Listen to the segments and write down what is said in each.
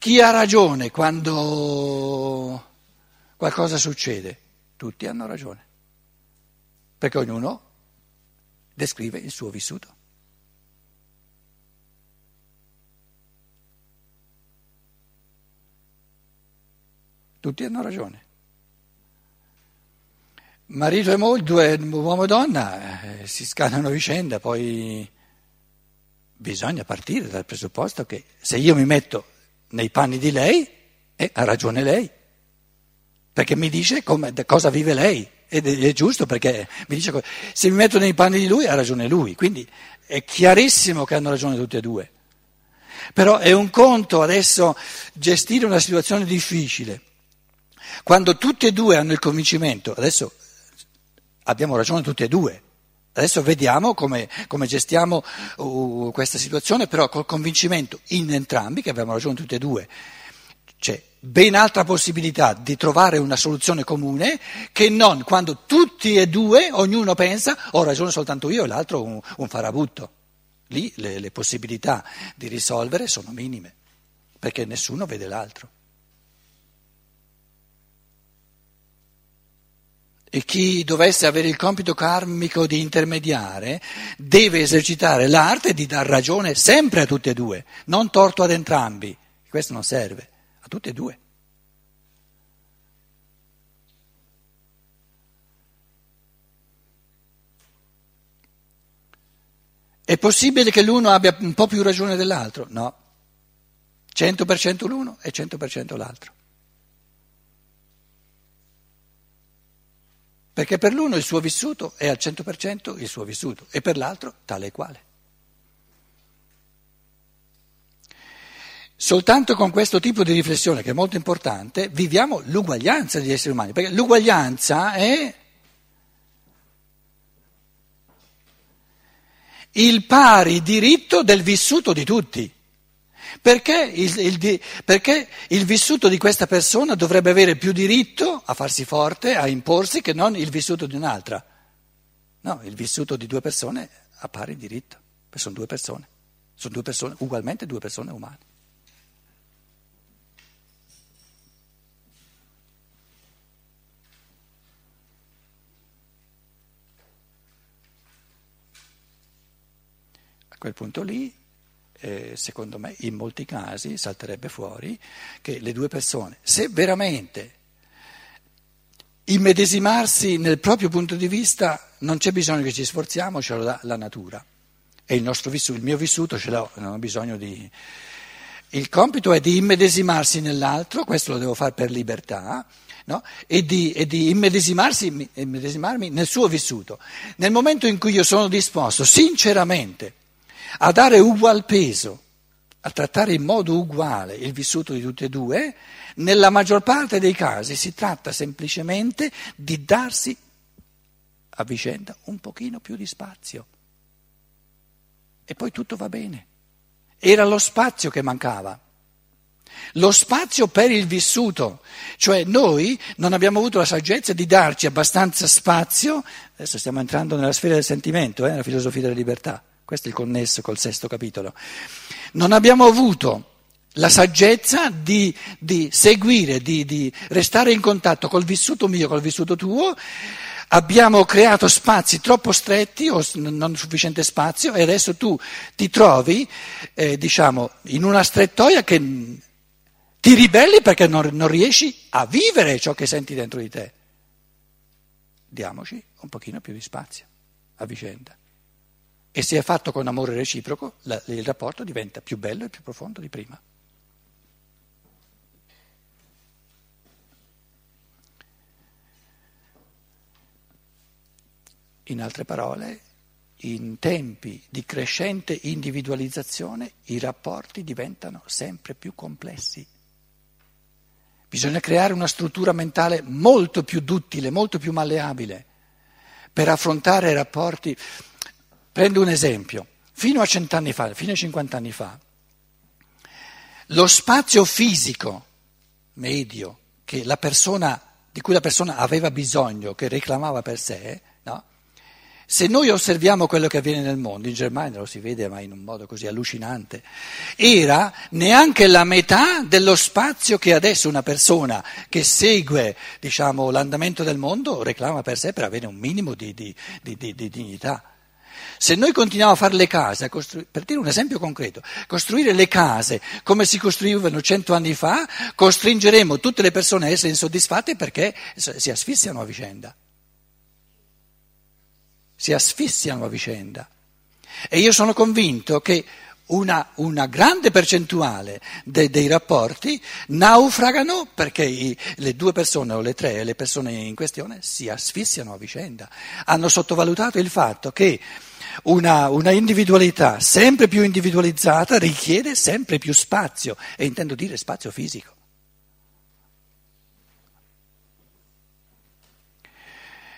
Chi ha ragione quando qualcosa succede? Tutti hanno ragione, perché ognuno descrive il suo vissuto. Tutti hanno ragione. Marito e moglie, uomo e donna, eh, si scannano vicenda, poi bisogna partire dal presupposto che se io mi metto nei panni di lei, eh, ha ragione lei, perché mi dice come, cosa vive lei, ed è giusto perché mi dice se mi metto nei panni di lui ha ragione lui, quindi è chiarissimo che hanno ragione tutti e due. Però è un conto adesso gestire una situazione difficile. Quando tutti e due hanno il convincimento, adesso abbiamo ragione tutti e due, adesso vediamo come, come gestiamo uh, questa situazione, però col convincimento in entrambi che abbiamo ragione tutti e due. C'è ben altra possibilità di trovare una soluzione comune che non quando tutti e due, ognuno pensa ho ragione soltanto io e l'altro un, un farabutto. Lì le, le possibilità di risolvere sono minime, perché nessuno vede l'altro. E chi dovesse avere il compito karmico di intermediare deve esercitare l'arte di dar ragione sempre a tutti e due, non torto ad entrambi. Questo non serve, a tutti e due. È possibile che l'uno abbia un po' più ragione dell'altro? No. 100% l'uno e 100% l'altro. Perché per l'uno il suo vissuto è al 100% il suo vissuto e per l'altro tale e quale. Soltanto con questo tipo di riflessione, che è molto importante, viviamo l'uguaglianza degli esseri umani, perché l'uguaglianza è il pari diritto del vissuto di tutti. Perché il, il, perché il, vissuto di questa persona dovrebbe avere più diritto a farsi forte, a imporsi, che non il vissuto di un'altra? No, il vissuto di due persone ha pari diritto, sono due persone, sono due persone, ugualmente due persone umane. A quel punto lì eh, secondo me in molti casi salterebbe fuori che le due persone, se veramente immedesimarsi nel proprio punto di vista, non c'è bisogno che ci sforziamo, ce lo dà la natura. E il, vissuto, il mio vissuto ce l'ho, non ho bisogno di... Il compito è di immedesimarsi nell'altro, questo lo devo fare per libertà, no? e, di, e di immedesimarmi nel suo vissuto. Nel momento in cui io sono disposto sinceramente a dare ugual peso, a trattare in modo uguale il vissuto di tutti e due, nella maggior parte dei casi si tratta semplicemente di darsi a vicenda un pochino più di spazio. E poi tutto va bene. Era lo spazio che mancava. Lo spazio per il vissuto, cioè noi non abbiamo avuto la saggezza di darci abbastanza spazio, adesso stiamo entrando nella sfera del sentimento, eh, nella filosofia della libertà, questo è il connesso col sesto capitolo. Non abbiamo avuto la saggezza di, di seguire, di, di restare in contatto col vissuto mio, col vissuto tuo. Abbiamo creato spazi troppo stretti o non sufficiente spazio e adesso tu ti trovi, eh, diciamo, in una strettoia che ti ribelli perché non, non riesci a vivere ciò che senti dentro di te. Diamoci un pochino più di spazio a vicenda. E se è fatto con amore reciproco, la, il rapporto diventa più bello e più profondo di prima. In altre parole, in tempi di crescente individualizzazione i rapporti diventano sempre più complessi. Bisogna creare una struttura mentale molto più duttile, molto più malleabile per affrontare rapporti. Prendo un esempio. Fino a cent'anni fa, fino a cinquant'anni fa, lo spazio fisico medio persona, di cui la persona aveva bisogno, che reclamava per sé, no? Se noi osserviamo quello che avviene nel mondo, in Germania lo si vede ma in un modo così allucinante, era neanche la metà dello spazio che adesso una persona che segue diciamo, l'andamento del mondo reclama per sé per avere un minimo di, di, di, di dignità. Se noi continuiamo a fare le case, per dire un esempio concreto, costruire le case come si costruivano cento anni fa, costringeremo tutte le persone a essere insoddisfatte perché si asfissiano a vicenda si asfissiano a vicenda. E io sono convinto che una, una grande percentuale de, dei rapporti naufragano perché i, le due persone o le tre, le persone in questione, si asfissiano a vicenda. Hanno sottovalutato il fatto che una, una individualità sempre più individualizzata richiede sempre più spazio, e intendo dire spazio fisico.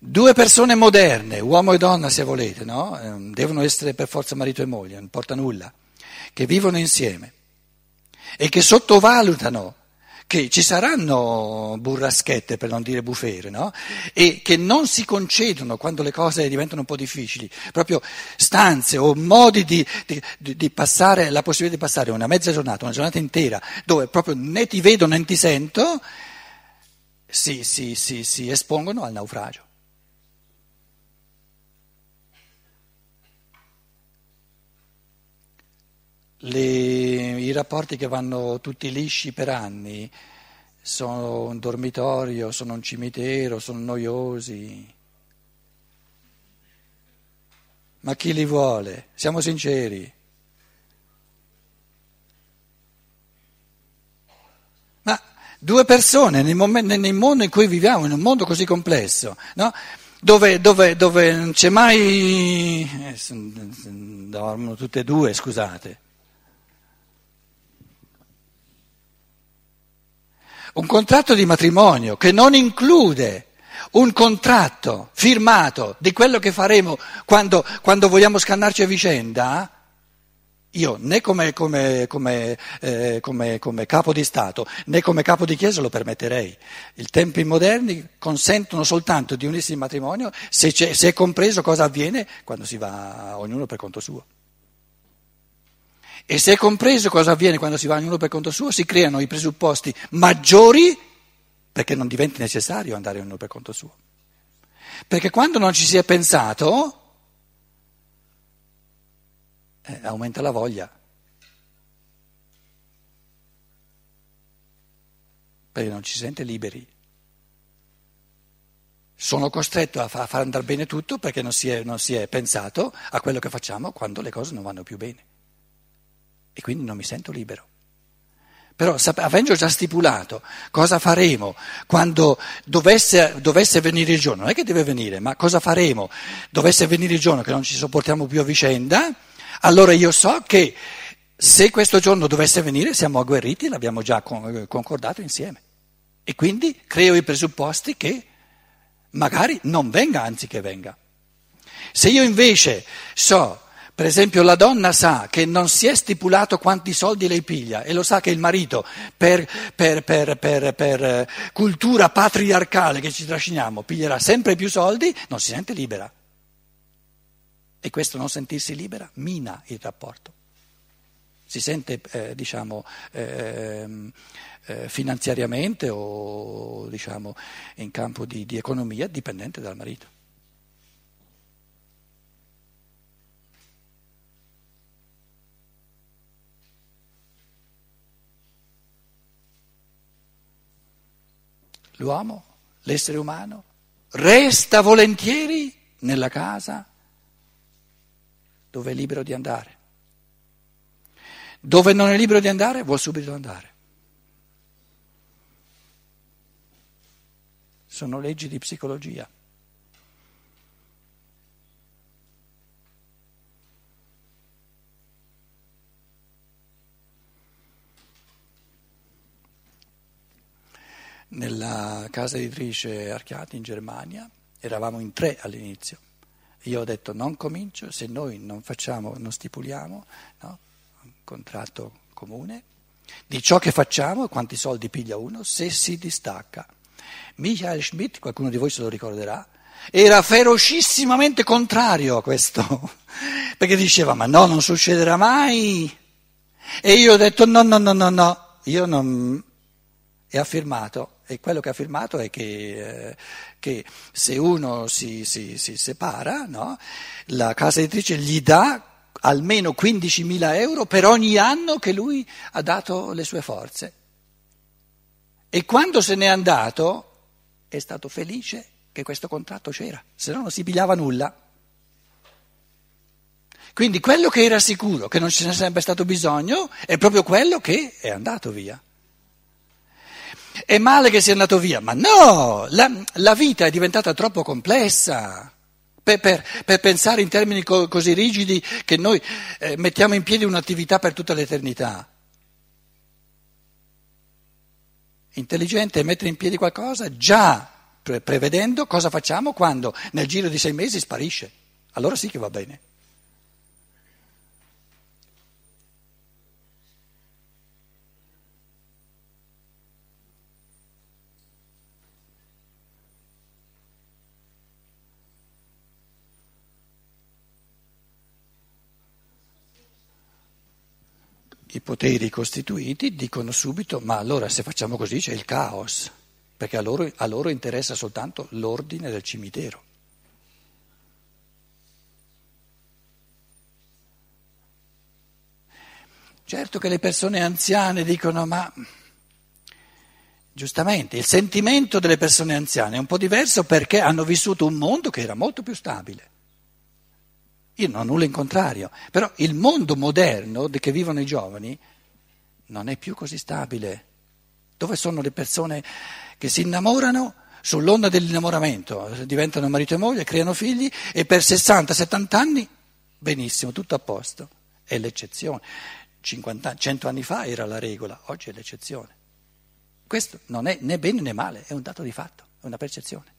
Due persone moderne, uomo e donna se volete, no? Ehm, devono essere per forza marito e moglie, non porta nulla, che vivono insieme e che sottovalutano che ci saranno burraschette, per non dire bufere, no? E che non si concedono quando le cose diventano un po' difficili, proprio stanze o modi di, di, di passare, la possibilità di passare una mezza giornata, una giornata intera, dove proprio né ti vedo né ti sento, si, si, si, si espongono al naufragio. Le, i rapporti che vanno tutti lisci per anni sono un dormitorio, sono un cimitero, sono noiosi. Ma chi li vuole? Siamo sinceri. Ma due persone nel, momento, nel mondo in cui viviamo, in un mondo così complesso, no? dove, dove, dove, non c'è mai... Eh, dormono tutte e due, scusate. Un contratto di matrimonio che non include un contratto firmato di quello che faremo quando, quando vogliamo scannarci a vicenda, io né come, come, come, eh, come, capo di Stato né come capo di Chiesa lo permetterei. I tempi moderni consentono soltanto di unirsi in matrimonio se, se è compreso cosa avviene quando si va ognuno per conto suo. E se è compreso cosa avviene quando si va ognuno per conto suo, si creano i presupposti maggiori perché non diventi necessario andare ognuno per conto suo. Perché quando non ci si è pensato, eh, aumenta la voglia. Perché non ci si sente liberi. Sono costretto a far andare bene tutto perché non si, è, non si è pensato a quello che facciamo quando le cose non vanno più bene e quindi non mi sento libero. Però avendo già stipulato cosa faremo quando dovesse, dovesse, venire il giorno, non è che deve venire, ma cosa faremo dovesse venire il giorno che non ci sopportiamo più a vicenda, allora io so che se questo giorno dovesse venire siamo agguerriti l'abbiamo già concordato insieme. E quindi creo i presupposti che magari non venga, anzi che venga. Se io invece so per esempio la donna sa che non si è stipulato quanti soldi lei piglia e lo sa che il marito per, per, per, per eh, cultura patriarcale che ci trasciniamo piglierà sempre più soldi, non si sente libera. E questo non sentirsi libera mina il rapporto. Si sente, eh, diciamo, eh, eh, finanziariamente o diciamo, in campo di, di economia dipendente dal marito. L'uomo, l'essere umano, resta volentieri nella casa dove è libero di andare. Dove non è libero di andare, vuol subito andare. Sono leggi di psicologia. Nella casa editrice Archiati in Germania, eravamo in tre all'inizio. Io ho detto non comincio se noi non facciamo, non stipuliamo no, un contratto comune di ciò che facciamo, quanti soldi piglia uno, se si distacca. Michael Schmidt, qualcuno di voi se lo ricorderà, era ferocissimamente contrario a questo, perché diceva ma no, non succederà mai. E io ho detto no, no, no, no, no, io non... E ha firmato, e quello che ha firmato è che, eh, che se uno si, si, si separa, no, la casa editrice gli dà almeno 15.000 euro per ogni anno che lui ha dato le sue forze. E quando se n'è andato è stato felice che questo contratto c'era, se no non si pigliava nulla. Quindi quello che era sicuro, che non ce ne sarebbe stato bisogno, è proprio quello che è andato via. È male che sia andato via, ma no, la, la vita è diventata troppo complessa per, per, per pensare in termini co, così rigidi che noi eh, mettiamo in piedi un'attività per tutta l'eternità. Intelligente è mettere in piedi qualcosa già prevedendo cosa facciamo quando nel giro di sei mesi sparisce. Allora sì che va bene. Poteri costituiti dicono subito, ma allora se facciamo così c'è il caos perché a loro, a loro interessa soltanto l'ordine del cimitero. Certo che le persone anziane dicono, ma giustamente il sentimento delle persone anziane è un po' diverso perché hanno vissuto un mondo che era molto più stabile. Io non ho nulla in contrario, però il mondo moderno che vivono i giovani non è più così stabile. Dove sono le persone che si innamorano sull'onda dell'innamoramento, diventano marito e moglie, creano figli e per 60-70 anni benissimo, tutto a posto. È l'eccezione. 50, 100 anni fa era la regola, oggi è l'eccezione. Questo non è né bene né male, è un dato di fatto, è una percezione.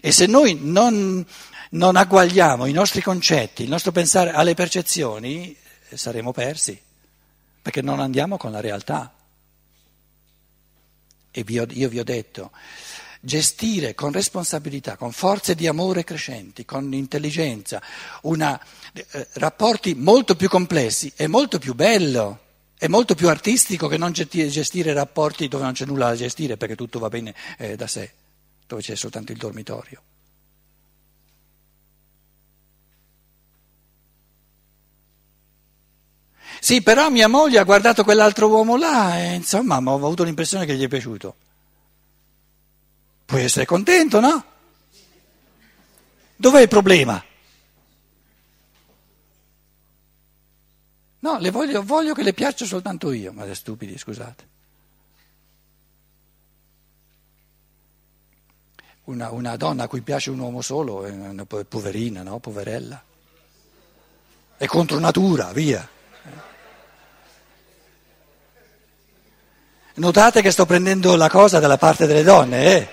E se noi non, non agguagliamo i nostri concetti, il nostro pensare alle percezioni, saremo persi, perché non andiamo con la realtà. E io vi ho detto, gestire con responsabilità, con forze di amore crescenti, con intelligenza, una, eh, rapporti molto più complessi è molto più bello, è molto più artistico che non gestire rapporti dove non c'è nulla da gestire perché tutto va bene eh, da sé, dove c'è soltanto il dormitorio. Sì, però mia moglie ha guardato quell'altro uomo là e insomma ho avuto l'impressione che gli è piaciuto. Puoi essere contento, no? Dov'è il problema? No, voglio, voglio che le piaccia soltanto io, ma è stupidi, scusate. Una, una, donna a cui piace un uomo solo è una poverina, no? Poverella. È contro natura, via. Notate che sto prendendo la cosa dalla parte delle donne, eh?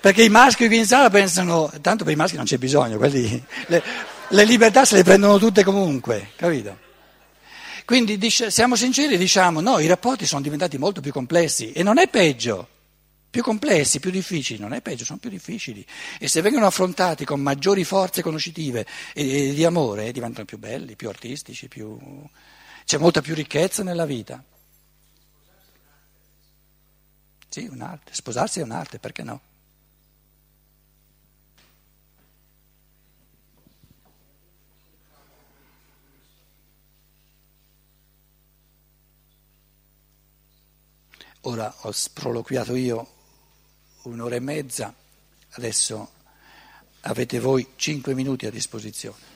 Perché i maschi qui in sala pensano, tanto per i maschi non c'è bisogno, quelli, le, le libertà se le prendono tutte comunque, capito? Quindi siamo sinceri e diciamo no, i rapporti sono diventati molto più complessi e non è peggio, più complessi, più difficili, non è peggio, sono più difficili e se vengono affrontati con maggiori forze conoscitive e, e di amore diventano più belli, più artistici, più... C'è molta più ricchezza nella vita. Sì, un'arte. Sposarsi è un'arte, perché no? Ora ho sproloquiato io un'ora e mezza, adesso avete voi cinque minuti a disposizione.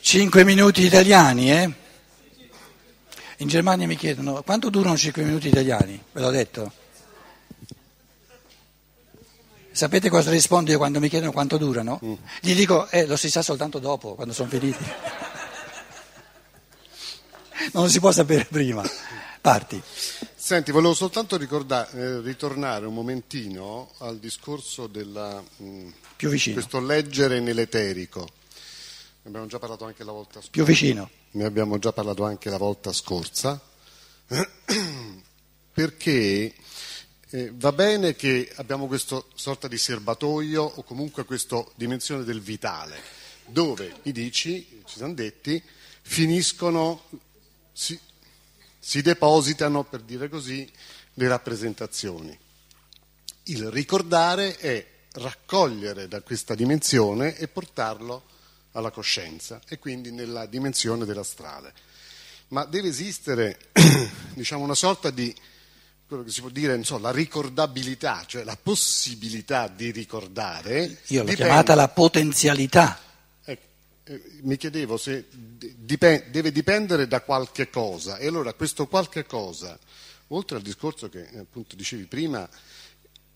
Cinque minuti italiani, eh? In Germania mi chiedono quanto durano cinque minuti italiani, ve l'ho detto. Sapete cosa rispondo io quando mi chiedono quanto durano? Mm. Gli dico, eh, lo si sa soltanto dopo, quando sono finiti. non si può sapere prima. Parti. Senti, volevo soltanto eh, ritornare un momentino al discorso del questo leggere nell'eterico. Ne abbiamo già parlato anche la volta scorsa. Più vicino. Ne abbiamo già parlato anche la volta scorsa. Perché eh, va bene che abbiamo questa sorta di serbatoio o comunque questa dimensione del vitale, dove i dici, ci siamo detti, finiscono, si, si depositano, per dire così, le rappresentazioni. Il ricordare è raccogliere da questa dimensione e portarlo alla coscienza e quindi nella dimensione dell'astrale. Ma deve esistere diciamo, una sorta di quello che si può dire, so, la ricordabilità, cioè la possibilità di ricordare. Io l'ho dipende... chiamata la potenzialità. Eh, eh, mi chiedevo se dipende, deve dipendere da qualche cosa e allora questo qualche cosa, oltre al discorso che eh, appunto dicevi prima,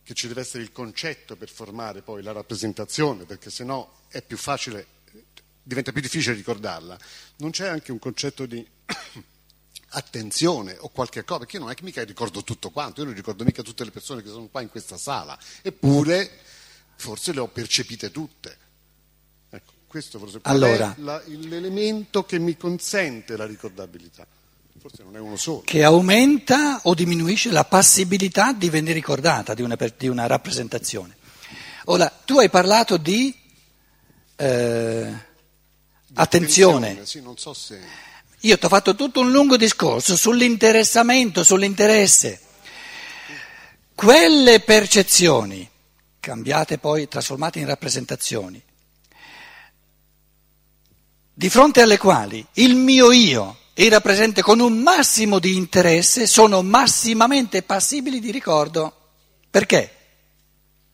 che ci deve essere il concetto per formare poi la rappresentazione, perché sennò è più facile, diventa più difficile ricordarla, non c'è anche un concetto di attenzione o qualche cosa, perché io non è che mica ricordo tutto quanto, io non ricordo mica tutte le persone che sono qua in questa sala, eppure forse le ho percepite tutte. Ecco, questo forse allora, è la, l'elemento che mi consente la ricordabilità. Forse non è uno solo. Che aumenta o diminuisce la passibilità di venire ricordata di una, di una rappresentazione. Ora, tu hai parlato di, eh, di attenzione. Sì, non so se... Io ti ho fatto tutto un lungo discorso sull'interessamento, sull'interesse. Quelle percezioni, cambiate poi, trasformate in rappresentazioni, di fronte alle quali il mio io era presente con un massimo di interesse, sono massimamente passibili di ricordo. Perché?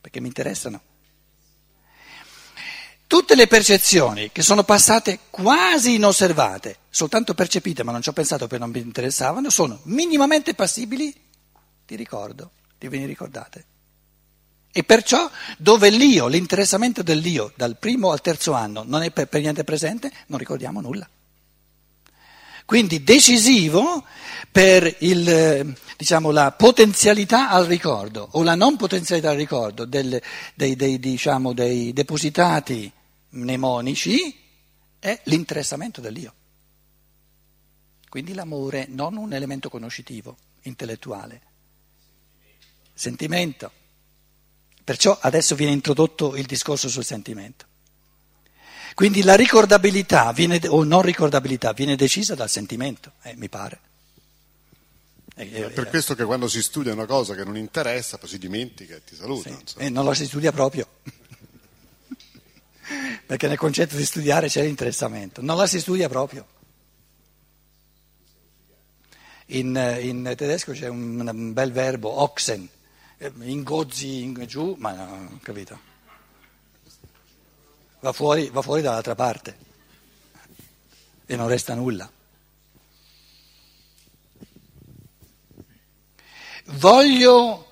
Perché mi interessano. Tutte le percezioni che sono passate quasi inosservate, soltanto percepite ma non ci ho pensato perché non mi interessavano, sono minimamente passibili di ricordo, di venire ricordate. E perciò dove l'io, l'interessamento dell'io dal primo al terzo anno non è per, niente presente, non ricordiamo nulla. Quindi decisivo per il, diciamo, la potenzialità al ricordo o la non potenzialità al ricordo del, dei, dei, diciamo, dei depositati mnemonici è l'interessamento dell'io. Quindi l'amore non un elemento conoscitivo, intellettuale, sentimento. Perciò adesso viene introdotto il discorso sul sentimento. Quindi la ricordabilità viene, o non ricordabilità viene decisa dal sentimento, eh, mi pare. È per questo che quando si studia una cosa che non interessa, poi si dimentica e ti saluta. Sì, e non la si studia proprio, perché nel concetto di studiare c'è l'interessamento, non la si studia proprio. In, in tedesco c'è un, un, bel verbo, oxen, eh, ingozzi in giù, ma no, capito? Va fuori, va fuori dall'altra parte e non resta nulla. Voglio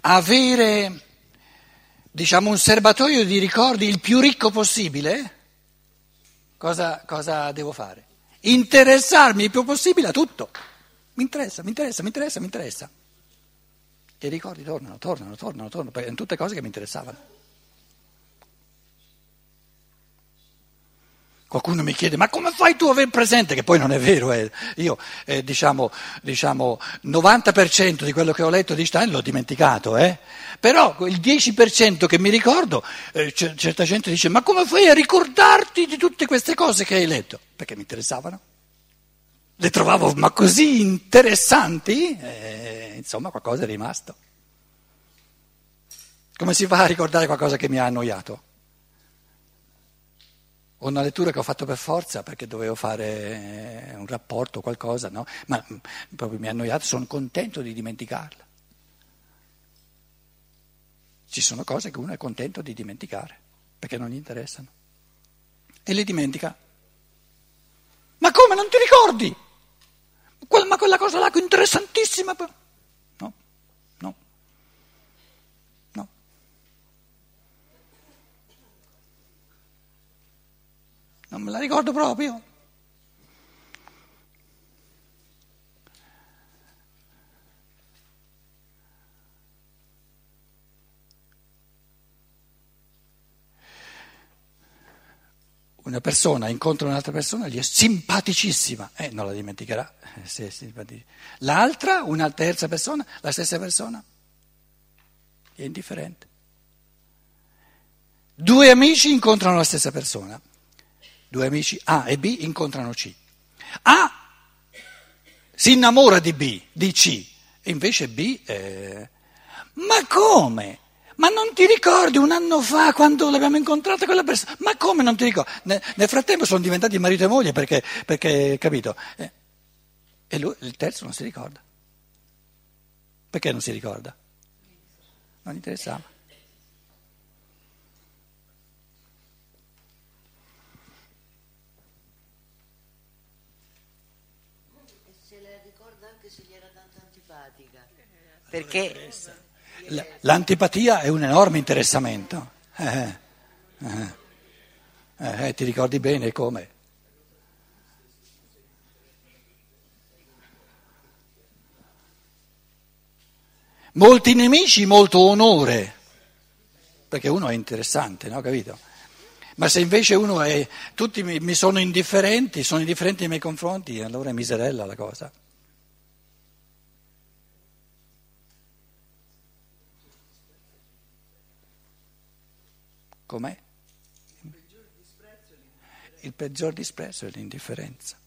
avere, diciamo, un serbatoio di ricordi il più ricco possibile? Cosa, cosa devo fare? Interessarmi il più possibile a tutto. Mi interessa, mi interessa, mi interessa, mi interessa. E i ricordi tornano, tornano, tornano, tornano, perché sono tutte cose che mi interessavano. Qualcuno mi chiede, ma come fai tu a aver presente? Che poi non è vero, eh. io eh, diciamo, diciamo 90% di quello che ho letto di Stein l'ho dimenticato, eh. però il 10% che mi ricordo, eh, c- certa gente dice, ma come fai a ricordarti di tutte queste cose che hai letto? Perché mi interessavano. Le trovavo ma così interessanti, eh, insomma qualcosa è rimasto. Come si fa a ricordare qualcosa che mi ha annoiato? O una lettura che ho fatto per forza perché dovevo fare eh, un rapporto o qualcosa, no? ma mm, proprio mi ha annoiato, sono contento di dimenticarla. Ci sono cose che uno è contento di dimenticare perché non gli interessano e le dimentica. Ma come non ti ricordi? Ma quella cosa là è interessantissima. me la ricordo proprio. Una persona incontra un'altra persona, gli è simpaticissima, eh, non la dimenticherà. Eh, l'altra, una terza persona, la stessa persona, gli è indifferente. Due amici incontrano la stessa persona due amici A e B incontrano C. A si innamora di B, di C, e invece B... Eh, ma come? Ma non ti ricordi un anno fa quando l'abbiamo incontrata quella persona? Ma come non ti ricordi? Nel, frattempo sono diventati marito e moglie perché, perché capito? Eh, e lui, il terzo non si ricorda. Perché non si ricorda? Non interessava. E se la ricorda anche se gli era tanto antipatica. Perché L'antipatia è un enorme interessamento. Eh, eh, eh, eh, ti ricordi bene come? Molti nemici, molto onore, perché uno è interessante, no? Capito? Ma se invece uno è, tutti mi, mi sono indifferenti, sono indifferenti nei miei confronti, allora è miserella la cosa. Com'è? Il peggior disprezzo è l'indifferenza.